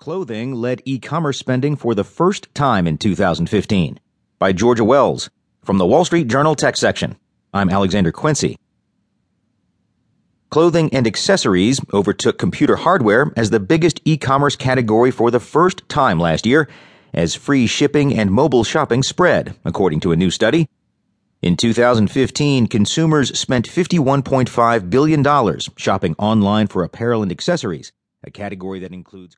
Clothing led e commerce spending for the first time in 2015. By Georgia Wells. From the Wall Street Journal Tech section. I'm Alexander Quincy. Clothing and accessories overtook computer hardware as the biggest e commerce category for the first time last year as free shipping and mobile shopping spread, according to a new study. In 2015, consumers spent $51.5 billion shopping online for apparel and accessories, a category that includes